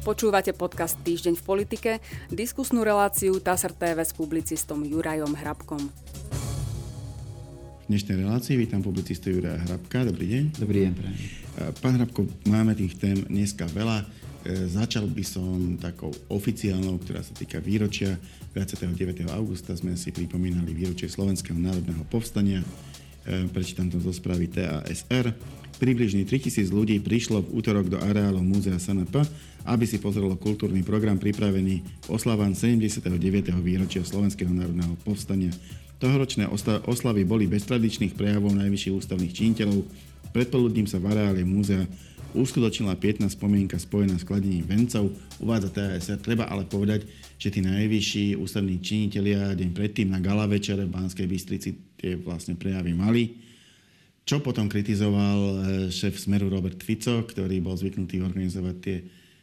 Počúvate podcast Týždeň v politike, diskusnú reláciu TASR TV s publicistom Jurajom Hrabkom. V dnešnej relácii vítam publicistu Juraja Hrabka. Dobrý deň. Dobrý deň, prajem. Pán Hrabko, máme tých tém dneska veľa. E, začal by som takou oficiálnou, ktorá sa týka výročia. 29. augusta sme si pripomínali výročie Slovenského národného povstania. E, prečítam to zo správy TASR. Približne 3000 ľudí prišlo v útorok do areálu Múzea SNP aby si pozrelo kultúrny program pripravený v oslavám 79. výročia Slovenského národného povstania. Tohoročné oslavy boli bez tradičných prejavov najvyšších ústavných činiteľov. Predpoludním sa v areále múzea uskutočnila pietná spomienka spojená s kladením vencov. Uvádza TASR. Treba ale povedať, že tí najvyšší ústavní činitelia deň predtým na gala večere v Banskej Bystrici tie vlastne prejavy mali. Čo potom kritizoval eh, šéf Smeru Robert Fico, ktorý bol zvyknutý organizovať tie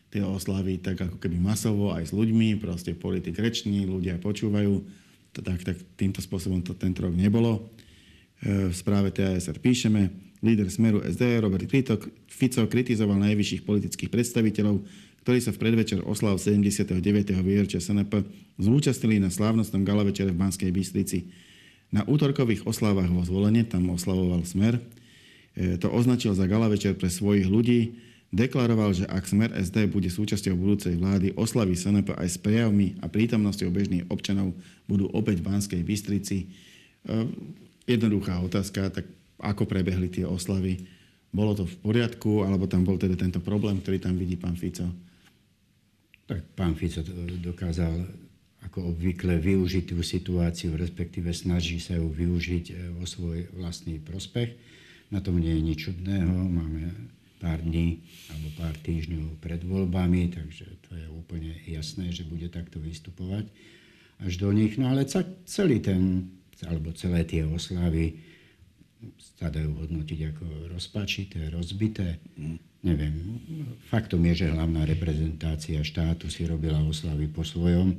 tie oslavy tak ako keby masovo aj s ľuďmi, proste politik reční, ľudia počúvajú, to, tak, tak týmto spôsobom to tento rok nebolo. E, v správe TASR píšeme, líder Smeru SD Robert Fico kritizoval najvyšších politických predstaviteľov, ktorí sa v predvečer oslav 79. výročia SNP zúčastnili na slávnostnom galavečere v Banskej Bystrici. Na útorkových oslavách vo zvolenie, tam oslavoval Smer, e, to označil za galavečer pre svojich ľudí, Deklaroval, že ak Smer SD bude súčasťou budúcej vlády, oslavy SNP aj s prejavmi a prítomnosťou bežných občanov budú opäť v Banskej Bystrici. E, jednoduchá otázka, tak ako prebehli tie oslavy? Bolo to v poriadku, alebo tam bol teda tento problém, ktorý tam vidí pán Fico? Tak pán Fico dokázal ako obvykle využiť tú situáciu, respektíve snaží sa ju využiť e, vo svoj vlastný prospech. Na tom nie je nič čudného. Máme pár dní alebo pár týždňov pred voľbami, takže to je úplne jasné, že bude takto vystupovať až do nich. No ale celý ten, alebo celé tie oslavy sa dajú hodnotiť ako rozpačité, rozbité. Neviem, faktom je, že hlavná reprezentácia štátu si robila oslavy po svojom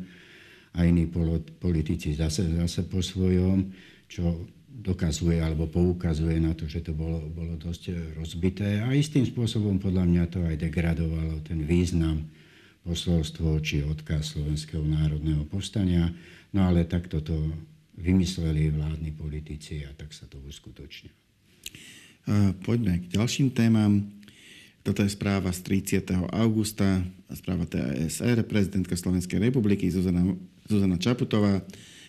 a iní politici zase, zase po svojom, čo dokazuje alebo poukazuje na to, že to bolo, bolo dosť rozbité a istým spôsobom podľa mňa to aj degradovalo ten význam posolstvo či odkaz Slovenského národného povstania. No ale takto to vymysleli vládni politici a tak sa to uskutočnilo. Poďme k ďalším témam. Toto je správa z 30. augusta, správa TASR, prezidentka Slovenskej republiky Zuzana, Zuzana Čaputová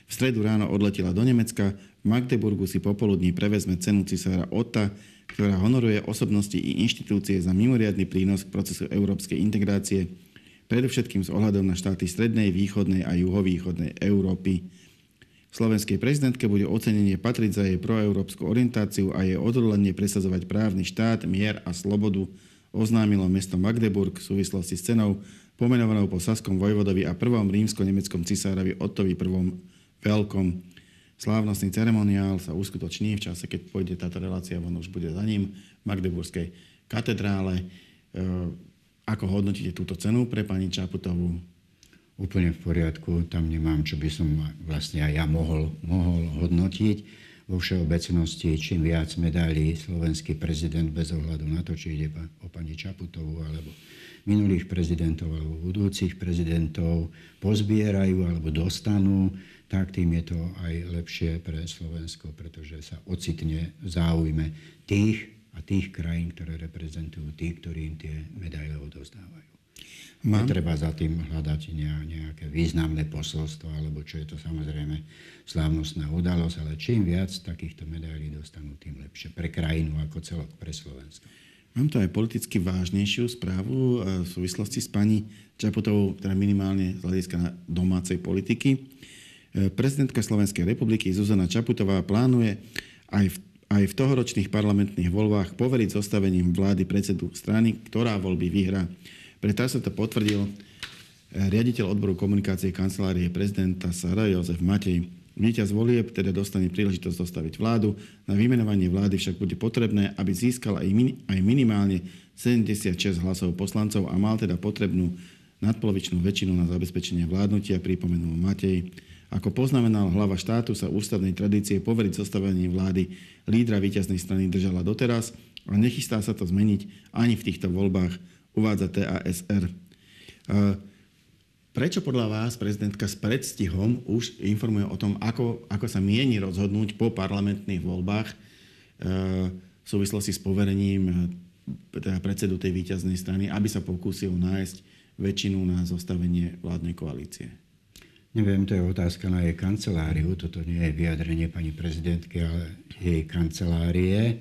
v stredu ráno odletela do Nemecka. V Magdeburgu si popoludní prevezme cenu cisára Otta, ktorá honoruje osobnosti i inštitúcie za mimoriadny prínos k procesu európskej integrácie, predovšetkým s ohľadom na štáty strednej, východnej a juhovýchodnej Európy. Slovenskej prezidentke bude ocenenie patriť za jej proeurópsku orientáciu a jej odhodlanie presadzovať právny štát, mier a slobodu, oznámilo mesto Magdeburg v súvislosti s cenou pomenovanou po Saskom vojvodovi a prvom rímsko-nemeckom cisárovi Ottovi I veľkom. Slávnostný ceremoniál sa uskutoční v čase, keď pôjde táto relácia, on už bude za ním v Magdeburskej katedrále. E, ako hodnotíte túto cenu pre pani Čaputovú? Úplne v poriadku, tam nemám, čo by som vlastne aj ja mohol, mohol hodnotiť. Vo všeobecnosti, čím viac medailí slovenský prezident bez ohľadu na to, či ide o pani Čaputovú alebo minulých prezidentov alebo budúcich prezidentov pozbierajú alebo dostanú, tak tým je to aj lepšie pre Slovensko, pretože sa ocitne v záujme tých a tých krajín, ktoré reprezentujú tí, ktorí im tie medaile odozdávajú. Mám. Netreba za tým hľadať nejaké významné posolstvo, alebo čo je to samozrejme slávnostná udalosť, ale čím viac takýchto medailí dostanú, tým lepšie pre krajinu ako celok, pre Slovensko. Mám to aj politicky vážnejšiu správu e, v súvislosti s pani Čaputovou, teda minimálne z hľadiska na domácej politiky. E, prezidentka Slovenskej republiky Zuzana Čaputová plánuje aj v, aj v tohoročných parlamentných voľbách poveriť zostavením vlády predsedu strany, ktorá voľby vyhrá. Preto sa to potvrdil riaditeľ odboru komunikácie kancelárie prezidenta Sara Jozef Matej. Víťaz volieb teda dostane príležitosť zostaviť vládu. Na vymenovanie vlády však bude potrebné, aby získal aj, min, aj minimálne 76 hlasov poslancov a mal teda potrebnú nadpolovičnú väčšinu na zabezpečenie vládnutia, pripomenul Matej. Ako poznamenal hlava štátu, sa ústavnej tradície poveriť zostavením vlády lídra víťaznej strany držala doteraz a nechystá sa to zmeniť ani v týchto voľbách, uvádza TASR. Prečo podľa vás prezidentka s predstihom už informuje o tom, ako, ako sa mieni rozhodnúť po parlamentných voľbách v súvislosti s poverením teda predsedu tej výťaznej strany, aby sa pokúsil nájsť väčšinu na zostavenie vládnej koalície? Neviem, to je otázka na jej kanceláriu. Toto nie je vyjadrenie pani prezidentky, ale jej kancelárie.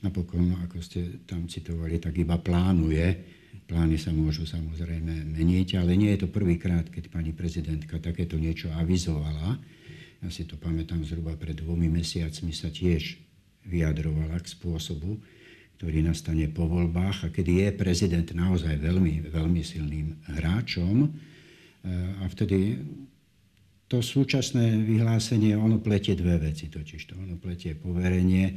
Napokon, ako ste tam citovali, tak iba plánuje. Plány sa môžu samozrejme meniť, ale nie je to prvýkrát, keď pani prezidentka takéto niečo avizovala. Ja si to pamätám, zhruba pred dvomi mesiacmi sa tiež vyjadrovala k spôsobu, ktorý nastane po voľbách a kedy je prezident naozaj veľmi, veľmi silným hráčom. E, a vtedy to súčasné vyhlásenie, ono pletie dve veci totiž. To ono pletie poverenie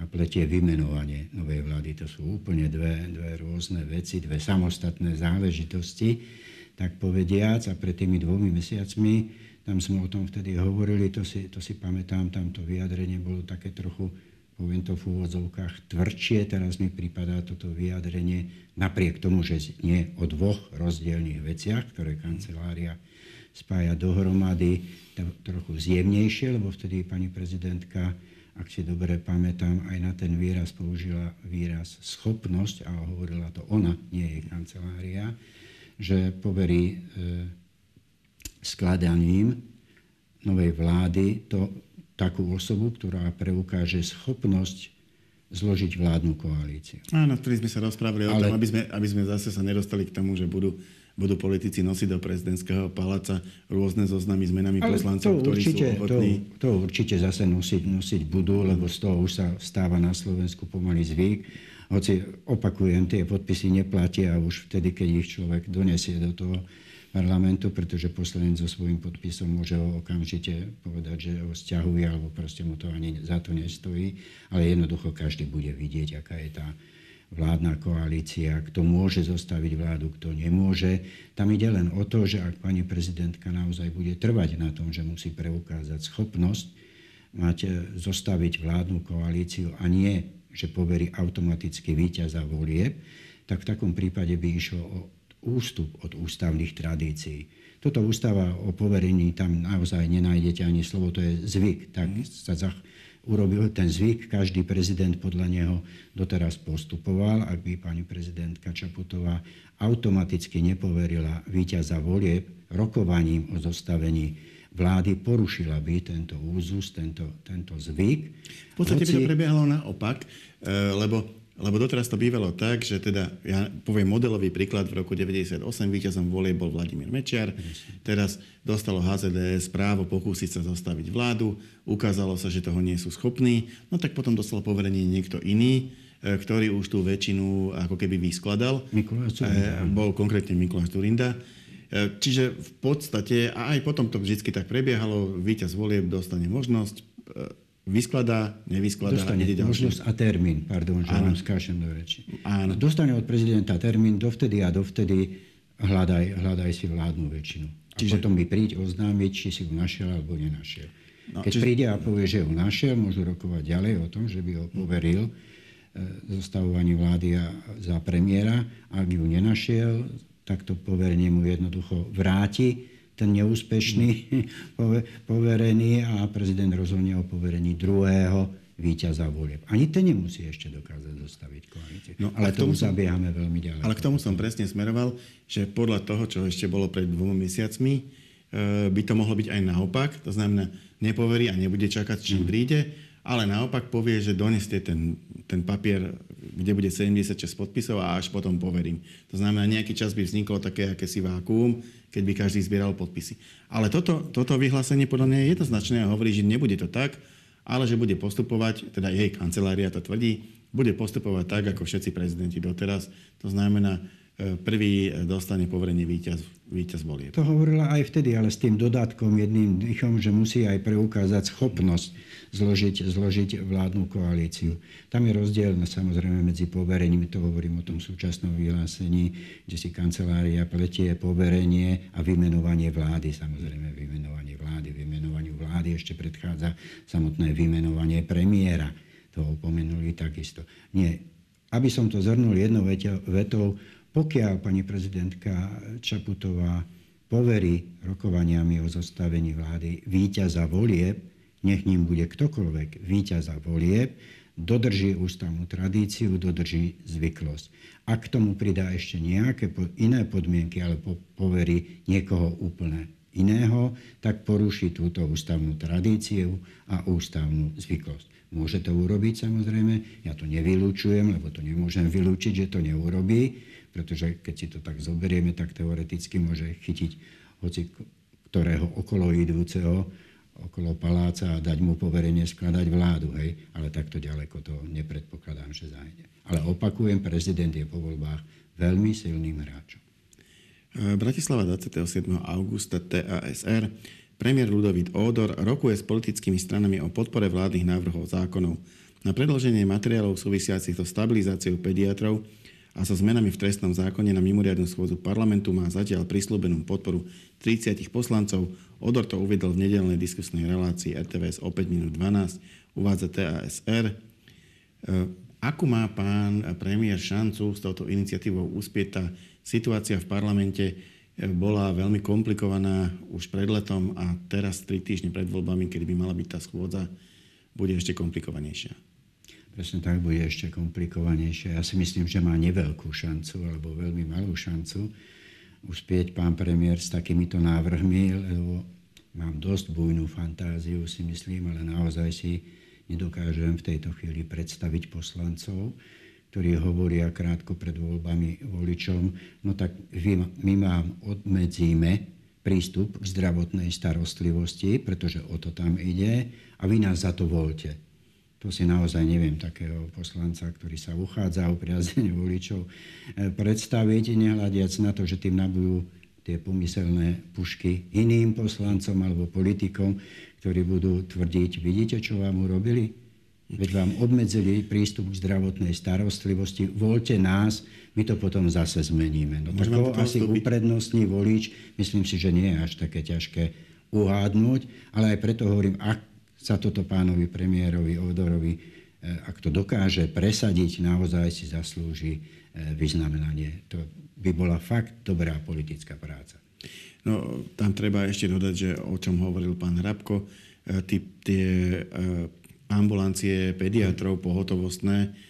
a pletie vymenovanie novej vlády. To sú úplne dve, dve rôzne veci, dve samostatné záležitosti, tak povediac. A pred tými dvomi mesiacmi, tam sme o tom vtedy hovorili, to si, to si pamätám, tamto vyjadrenie bolo také trochu poviem to v úvodzovkách, tvrdšie. Teraz mi prípada toto vyjadrenie, napriek tomu, že nie o dvoch rozdielných veciach, ktoré kancelária spája dohromady, trochu zjemnejšie, lebo vtedy pani prezidentka, ak si dobre pamätám, aj na ten výraz použila výraz schopnosť, a hovorila to ona, nie jej kancelária, že poverí e, skladaním novej vlády to takú osobu, ktorá preukáže schopnosť zložiť vládnu koalíciu. Áno, vtedy sme sa rozprávali Ale... o tom, aby sme, aby sme zase sa nedostali k tomu, že budú, budú politici nosiť do prezidentského paláca rôzne zoznamy s menami Ale poslancov, ktorí určite, sú ochotní. To, to určite zase nosiť, nosiť budú, lebo z toho už sa stáva na Slovensku pomaly zvyk. Hoci opakujem, tie podpisy neplatia už vtedy, keď ich človek donesie do toho parlamentu, pretože poslanec so svojím podpisom môže ho okamžite povedať, že ho stiahuje, alebo proste mu to ani za to nestojí. Ale jednoducho každý bude vidieť, aká je tá vládna koalícia, kto môže zostaviť vládu, kto nemôže. Tam ide len o to, že ak pani prezidentka naozaj bude trvať na tom, že musí preukázať schopnosť mať, e, zostaviť vládnu koalíciu a nie, že poverí automaticky víťaza volieb, tak v takom prípade by išlo o ústup od ústavných tradícií. Toto ústava o poverení, tam naozaj nenájdete ani slovo, to je zvyk. Tak mhm. sa zach, urobil ten zvyk, každý prezident podľa neho doteraz postupoval. Ak by pani prezidentka Čaputová automaticky nepoverila víťaza volieb rokovaním o zostavení vlády, porušila by tento úzus, tento, tento zvyk. V podstate Hoci... by to prebiehalo naopak, eh, lebo lebo doteraz to bývalo tak, že teda, ja poviem modelový príklad, v roku 98 víťazom volie bol Vladimír Mečiar, teraz dostalo HZDS právo pokúsiť sa zostaviť vládu, ukázalo sa, že toho nie sú schopní, no tak potom dostal poverenie niekto iný, e, ktorý už tú väčšinu ako keby vyskladal. Mikuláš Turinda. E, bol konkrétne Mikuláš Turinda. E, čiže v podstate, a aj potom to vždy tak prebiehalo, víťaz volieb dostane možnosť vyskladá, nevyskladá. Dostane ide možnosť a termín, pardon, že vám skášem do reči. Áno. Dostane od prezidenta termín, dovtedy a dovtedy hľadaj, hľadaj si vládnu väčšinu. Čiže... A potom by príď oznámiť, či si ju našiel alebo nenašiel. No, Keď čiže... príde a povie, že ju našiel, môžu rokovať ďalej o tom, že by ho poveril e, zostavovaní vlády a, za premiéra. Ak ju nenašiel, tak to poverenie mu jednoducho vráti ten neúspešný poverený a prezident rozhodne o poverení druhého víťaza volieb. Ani ten nemusí ešte dokázať zostaviť koalíciu. No, ale tomu zabiehame veľmi ďalej. Ale k tomu som presne smeroval, že podľa toho, čo ešte bolo pred dvomi mesiacmi, e, by to mohlo byť aj naopak. To znamená, nepoverí a nebude čakať, čím mm. príde, ale naopak povie, že doneste ten, ten papier, kde bude 76 podpisov a až potom poverím. To znamená, nejaký čas by vzniklo také akési vákuum, keď by každý zbieral podpisy. Ale toto, toto vyhlásenie podľa mňa je jednoznačné a hovorí, že nebude to tak, ale že bude postupovať, teda jej kancelária to tvrdí, bude postupovať tak, ako všetci prezidenti doteraz. To znamená, prvý dostane poverenie víťaz, víťaz volieb. To hovorila aj vtedy, ale s tým dodatkom, jedným dýchom, že musí aj preukázať schopnosť zložiť, zložiť vládnu koalíciu. Tam je rozdiel samozrejme medzi poverením, to hovorím o tom súčasnom vyhlásení, kde si kancelária pletie poverenie a vymenovanie vlády. Samozrejme vymenovanie vlády. Vymenovaniu vlády ešte predchádza samotné vymenovanie premiéra. To opomenuli takisto. Nie, aby som to zhrnul jednou vetou, Pokiaľ pani prezidentka Čaputová poverí rokovaniami o zostavení vlády víťaza volieb, nech ním bude ktokoľvek víťaza volieb, dodrží ústavnú tradíciu, dodrží zvyklosť. Ak k tomu pridá ešte nejaké iné podmienky alebo poverí niekoho úplne iného, tak poruší túto ústavnú tradíciu a ústavnú zvyklosť. Môže to urobiť samozrejme, ja to nevylúčujem, lebo to nemôžem vylúčiť, že to neurobí, pretože keď si to tak zoberieme, tak teoreticky môže chytiť hoci ktorého okolo idúceho, okolo paláca a dať mu poverenie skladať vládu, hej, ale takto ďaleko to nepredpokladám, že zájde. Ale opakujem, prezident je po voľbách veľmi silným hráčom. Bratislava 27. augusta TASR Premiér Ludovít Ódor rokuje s politickými stranami o podpore vládnych návrhov zákonov na predloženie materiálov súvisiacich so stabilizáciou pediatrov a so zmenami v trestnom zákone na mimoriadnu schôdzu parlamentu má zatiaľ prislúbenú podporu 30 poslancov. Odor to uviedol v nedelnej diskusnej relácii RTVS o 5 minút 12, uvádza TASR. E, akú má pán premiér šancu s touto iniciatívou uspieť? Tá situácia v parlamente bola veľmi komplikovaná už pred letom a teraz, tri týždne pred voľbami, kedy by mala byť tá schôdza, bude ešte komplikovanejšia. Presne tak, bude ešte komplikovanejšia. Ja si myslím, že má neveľkú šancu, alebo veľmi malú šancu uspieť pán premiér s takýmito návrhmi, lebo mám dosť bujnú fantáziu, si myslím, ale naozaj si nedokážem v tejto chvíli predstaviť poslancov, ktorí hovoria krátko pred voľbami voličom, no tak my vám odmedzíme prístup k zdravotnej starostlivosti, pretože o to tam ide a vy nás za to voľte. To si naozaj neviem takého poslanca, ktorý sa uchádza o priazenie voličov, eh, predstaviť, nehľadiac na to, že tým nabujú tie pomyselné pušky iným poslancom alebo politikom, ktorí budú tvrdiť, vidíte, čo vám urobili? Veď vám obmedzili prístup k zdravotnej starostlivosti, voľte nás, my to potom zase zmeníme. No tak to asi uprednostní volič, myslím si, že nie je až také ťažké uhádnuť, ale aj preto hovorím, ak sa toto pánovi premiérovi Odorovi, eh, ak to dokáže presadiť, naozaj si zaslúži eh, vyznamenanie. To by bola fakt dobrá politická práca. No, tam treba ešte dodať, že o čom hovoril pán Hrabko, eh, tí, tie ambulancie pediatrov pohotovostné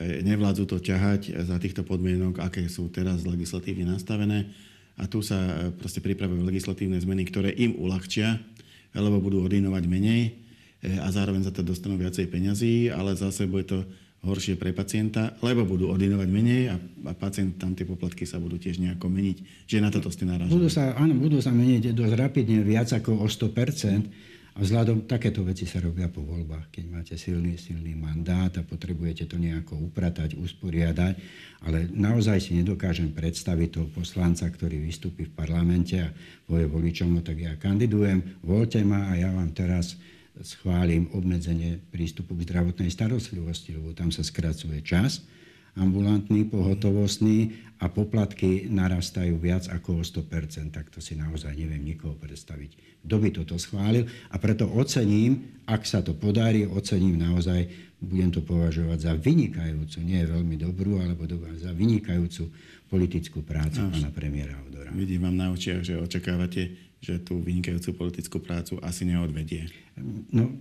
nevládzu to ťahať za týchto podmienok, aké sú teraz legislatívne nastavené. A tu sa proste pripravujú legislatívne zmeny, ktoré im uľahčia, lebo budú ordinovať menej a zároveň za to dostanú viacej peňazí, ale zase bude to horšie pre pacienta, lebo budú ordinovať menej a, a pacient tam tie poplatky sa budú tiež nejako meniť. Že na toto ste narážali. Budú sa, áno, budú sa meniť dosť rapidne, viac ako o 100%. A vzhľadom, takéto veci sa robia po voľbách, keď máte silný, silný mandát a potrebujete to nejako upratať, usporiadať, ale naozaj si nedokážem predstaviť toho poslanca, ktorý vystúpi v parlamente a povie voličom, tak ja kandidujem, voľte ma a ja vám teraz schválim obmedzenie prístupu k zdravotnej starostlivosti, lebo tam sa skracuje čas ambulantný, pohotovostný a poplatky narastajú viac ako o 100%, tak to si naozaj neviem nikoho predstaviť. Kto by toto schválil a preto ocením, ak sa to podarí, ocením naozaj, budem to považovať za vynikajúcu, nie veľmi dobrú, alebo za vynikajúcu politickú prácu no, pána premiéra Odora. Vidím vám na očiach, že očakávate, že tú vynikajúcu politickú prácu asi neodvedie. No,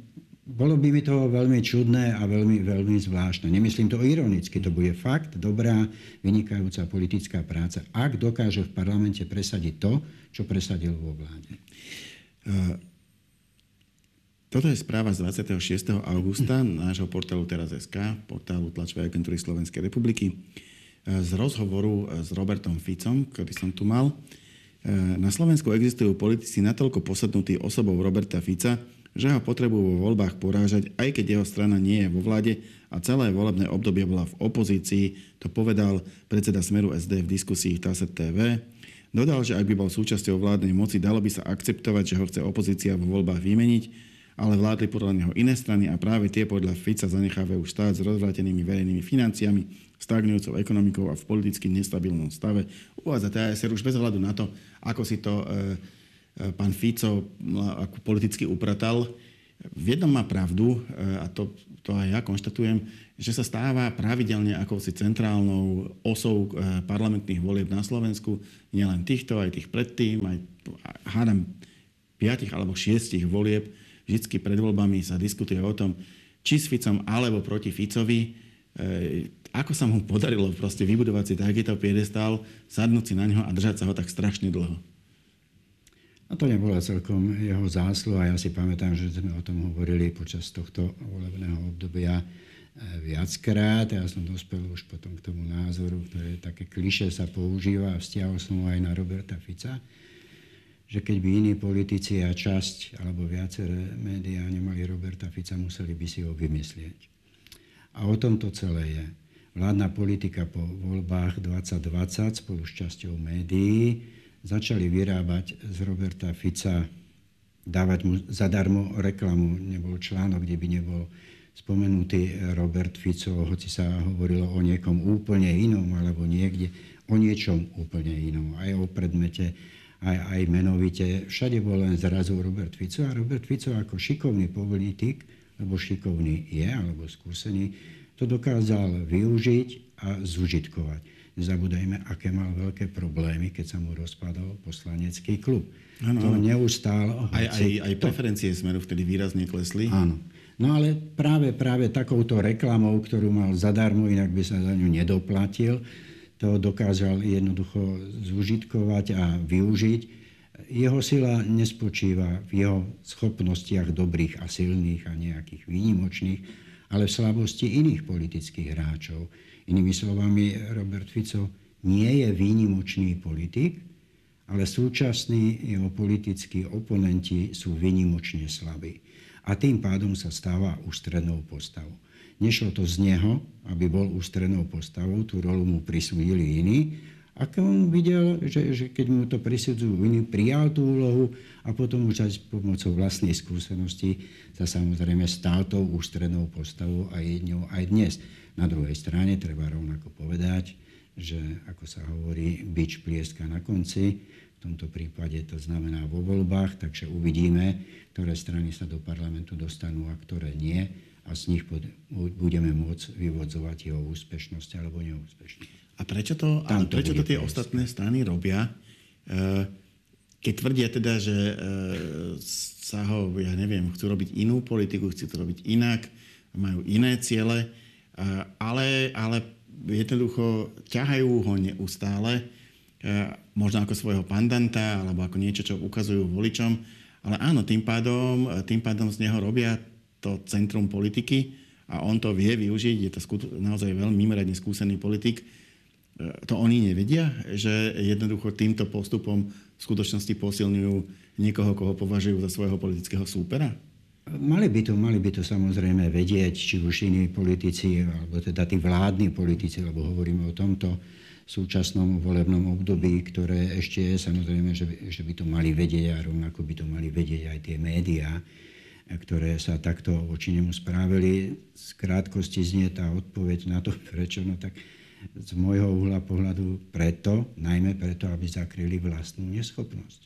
bolo by mi to veľmi čudné a veľmi, veľmi zvláštne. Nemyslím to ironicky, to bude fakt dobrá, vynikajúca politická práca, ak dokáže v parlamente presadiť to, čo presadil vo vláde. Uh, toto je správa z 26. augusta nášho portálu teraz.sk, portálu tlačovej agentúry Slovenskej republiky, z rozhovoru s Robertom Ficom, ktorý som tu mal. Na Slovensku existujú politici natoľko posadnutí osobou Roberta Fica, že ho potrebujú vo voľbách porážať, aj keď jeho strana nie je vo vláde a celé volebné obdobie bola v opozícii, to povedal predseda Smeru SD v diskusii v TASR TV. Dodal, že ak by bol súčasťou vládnej moci, dalo by sa akceptovať, že ho chce opozícia vo voľbách vymeniť, ale vládli podľa neho iné strany a práve tie podľa Fica zanechávajú štát s rozvrátenými verejnými financiami, stagnujúcou ekonomikou a v politicky nestabilnom stave. Uvádza TASR už bez hľadu na to, ako si to e, pán Fico ako politicky upratal. V jednom má pravdu, a to to aj ja konštatujem, že sa stáva pravidelne akousi centrálnou osou eh, parlamentných volieb na Slovensku. Nielen týchto, aj tých predtým, aj hádam piatich alebo šiestich volieb. Vždycky pred voľbami sa diskutuje o tom, či s Ficom alebo proti Ficovi. Eh, ako sa mu podarilo proste vybudovať si takýto piedestál, sadnúť si na ňo a držať sa ho tak strašne dlho? A to nebola celkom jeho zásluha. Ja si pamätám, že sme o tom hovorili počas tohto volebného obdobia eh, viackrát. Ja som dospel už potom k tomu názoru, ktoré také kliše sa používa a vzťahol som ho aj na Roberta Fica, že keď by iní politici a časť alebo viaceré médiá nemali Roberta Fica, museli by si ho vymyslieť. A o tom to celé je. Vládna politika po voľbách 2020 spolu s časťou médií začali vyrábať z Roberta Fica, dávať mu zadarmo reklamu. Nebol článok, kde by nebol spomenutý Robert Fico, hoci sa hovorilo o niekom úplne inom, alebo niekde o niečom úplne inom. Aj o predmete, aj, aj menovite. Všade bol len zrazu Robert Fico a Robert Fico ako šikovný politik, lebo šikovný je, alebo skúsený, to dokázal využiť a zužitkovať. Nezabúdajme, aké mal veľké problémy, keď sa mu rozpadol poslanecký klub. Ano, to neustále... Aj, aj, aj preferencie smeru vtedy výrazne klesli. Áno. No ale práve, práve takouto reklamou, ktorú mal zadarmo, inak by sa za ňu nedoplatil, to dokázal jednoducho zúžitkovať a využiť. Jeho sila nespočíva v jeho schopnostiach dobrých a silných a nejakých výnimočných, ale v slabosti iných politických hráčov. Inými slovami, Robert Fico nie je výnimočný politik, ale súčasní jeho politickí oponenti sú výnimočne slabí. A tým pádom sa stáva ústrednou postavou. Nešlo to z neho, aby bol ústrednou postavou, tú rolu mu prisúdili iní, a keď on videl, že, že keď mu to prisudzujú iní, prijal tú úlohu a potom už aj pomocou vlastnej skúsenosti sa samozrejme stal tou ústrednou postavou a jednou aj dnes. Na druhej strane treba rovnako povedať, že ako sa hovorí, bič plieska na konci, v tomto prípade to znamená vo voľbách, takže uvidíme, ktoré strany sa do parlamentu dostanú a ktoré nie a z nich budeme môcť vyvodzovať jeho úspešnosť alebo neúspešnosť. A prečo to, a prečo to tie ostatné strany robia? E, keď tvrdia teda, že e, sa ho, ja neviem, chcú robiť inú politiku, chcú to robiť inak, majú iné ciele, ale, ale jednoducho ťahajú ho neustále, možno ako svojho pandanta, alebo ako niečo, čo ukazujú voličom. Ale áno, tým pádom, tým pádom z neho robia to centrum politiky a on to vie využiť. Je to naozaj veľmi mimoriadne skúsený politik. To oni nevedia, že jednoducho týmto postupom v skutočnosti posilňujú niekoho, koho považujú za svojho politického súpera? Mali by to, mali by to samozrejme vedieť, či už iní politici, alebo teda tí vládni politici, lebo hovoríme o tomto súčasnom volebnom období, ktoré ešte je, samozrejme, že, že by to mali vedieť a rovnako by to mali vedieť aj tie médiá, ktoré sa takto voči nemu správili. Z krátkosti znie tá odpoveď na to, prečo, no tak z môjho uhla pohľadu preto, najmä preto, aby zakryli vlastnú neschopnosť.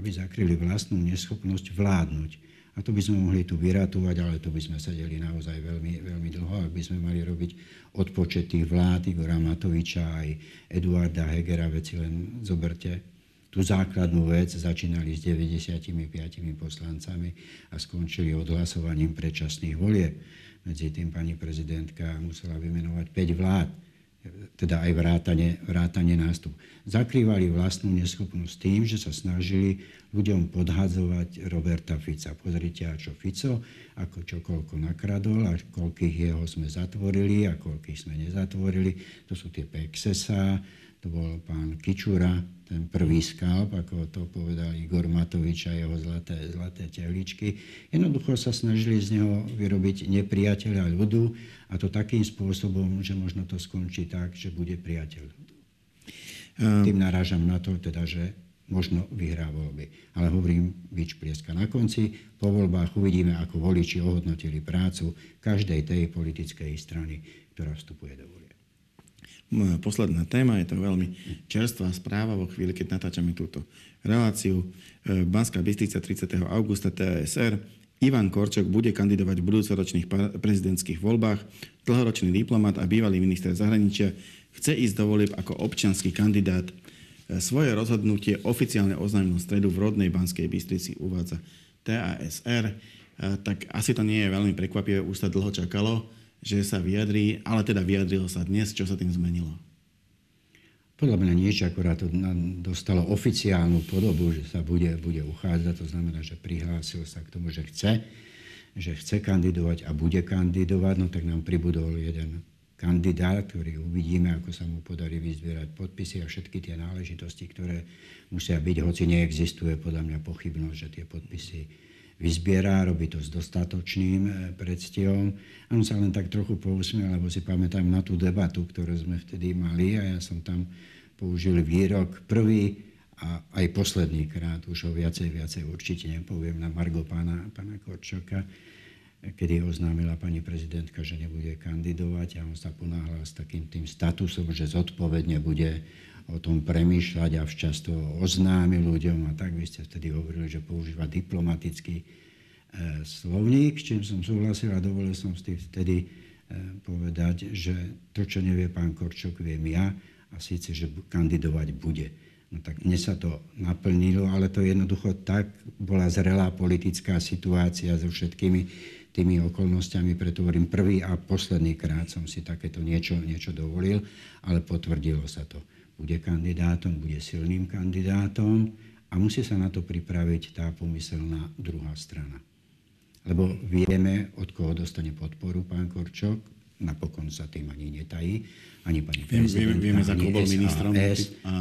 Aby zakryli vlastnú neschopnosť vládnuť a to by sme mohli tu vyratovať, ale to by sme sedeli naozaj veľmi, veľmi dlho, ak by sme mali robiť odpočet tých vlád, Igora Matoviča aj Eduarda Hegera, veci len zoberte tú základnú vec, začínali s 95 poslancami a skončili odhlasovaním predčasných volieb. Medzi tým pani prezidentka musela vymenovať 5 vlád teda aj vrátanie, vrátanie nástup. Zakrývali vlastnú neschopnosť tým, že sa snažili ľuďom podhadzovať Roberta Fica. Pozrite, a čo Fico, ako čo koľko nakradol a koľkých jeho sme zatvorili a koľkých sme nezatvorili. To sú tie PXSA, to bol pán Kičura, ten prvý skalp, ako to povedal Igor Matovič a jeho zlaté, zlaté tehličky. Jednoducho sa snažili z neho vyrobiť nepriateľa ľudu a to takým spôsobom, že možno to skončí tak, že bude priateľ. Um. Tým narážam na to, teda, že možno vyhrá voľby. Ale hovorím, bič plieska na konci. Po voľbách uvidíme, ako voliči ohodnotili prácu každej tej politickej strany, ktorá vstupuje do voľby posledná téma, je to veľmi čerstvá správa vo chvíli, keď natáčame túto reláciu. E, Banská Bystrica 30. augusta TSR Ivan Korčok bude kandidovať v budúcoročných prezidentských voľbách. Dlhoročný diplomat a bývalý minister zahraničia chce ísť do volieb ako občianský kandidát. Svoje rozhodnutie oficiálne oznámil stredu v rodnej Banskej Bystrici uvádza TASR. Tak asi to nie je veľmi prekvapivé, už sa dlho čakalo, že sa vyjadrí, ale teda vyjadrilo sa dnes, čo sa tým zmenilo. Podľa mňa niečo akorát to dostalo oficiálnu podobu, že sa bude, bude uchádzať. To znamená, že prihlásil sa k tomu, že chce, že chce kandidovať a bude kandidovať. No tak nám pribudol jeden kandidát, ktorý uvidíme, ako sa mu podarí vyzbierať podpisy a všetky tie náležitosti, ktoré musia byť, hoci neexistuje podľa mňa pochybnosť, že tie podpisy vyzbierá, robí to s dostatočným e, predstihom. On sa len tak trochu pousmiel, lebo si pamätám na tú debatu, ktorú sme vtedy mali a ja som tam použil výrok prvý a aj posledný krát, už ho viacej, viacej určite nepoviem, na Margo pána, pána Korčoka, kedy oznámila pani prezidentka, že nebude kandidovať a on sa ponáhľal s takým tým statusom, že zodpovedne bude o tom premýšľať a včas to oznámi ľuďom a tak vy ste vtedy hovorili, že používa diplomatický e, slovník, s čím som súhlasil a dovolil som si vtedy e, povedať, že to, čo nevie pán Korčok, viem ja a síce, že kandidovať bude. No tak mne sa to naplnilo, ale to jednoducho tak bola zrelá politická situácia so všetkými tými okolnostiami, preto hovorím prvý a posledný krát som si takéto niečo, niečo dovolil, ale potvrdilo sa to bude kandidátom, bude silným kandidátom a musí sa na to pripraviť tá pomyselná druhá strana. Lebo vieme, od koho dostane podporu pán Korčok, napokon sa tým ani netají, ani pani prezidentka, vieme, koho bol ministrom.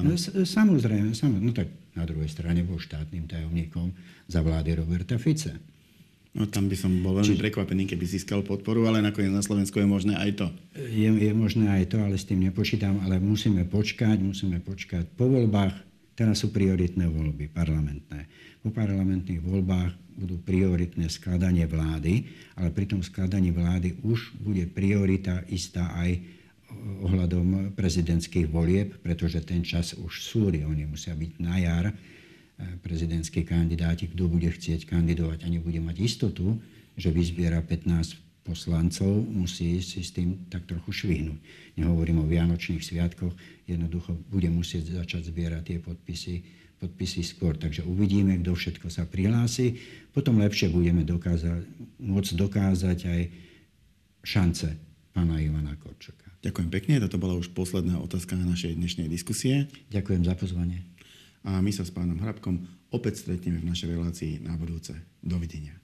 No, samozrejme, samozrejme, no tak na druhej strane bol štátnym tajomníkom za vlády Roberta Fice. No tam by som bol veľmi Či... prekvapený, keby získal podporu, ale nakoniec na Slovensku je možné aj to. Je, je možné aj to, ale s tým nepočítam, ale musíme počkať, musíme počkať po voľbách. Teraz sú prioritné voľby parlamentné. Po parlamentných voľbách budú prioritné skladanie vlády, ale pri tom skladaní vlády už bude priorita istá aj ohľadom prezidentských volieb, pretože ten čas už súri, oni musia byť na jar prezidentskí kandidáti, kto bude chcieť kandidovať a nebude mať istotu, že vyzbiera 15 poslancov, musí si s tým tak trochu švihnúť. Nehovorím o Vianočných sviatkoch, jednoducho bude musieť začať zbierať tie podpisy, podpisy skôr. Takže uvidíme, kto všetko sa prihlási. Potom lepšie budeme dokázať, môcť dokázať aj šance pána Ivana Korčoka. Ďakujem pekne. Toto bola už posledná otázka na našej dnešnej diskusie. Ďakujem za pozvanie a my sa s pánom Hrabkom opäť stretneme v našej relácii na budúce. Dovidenia.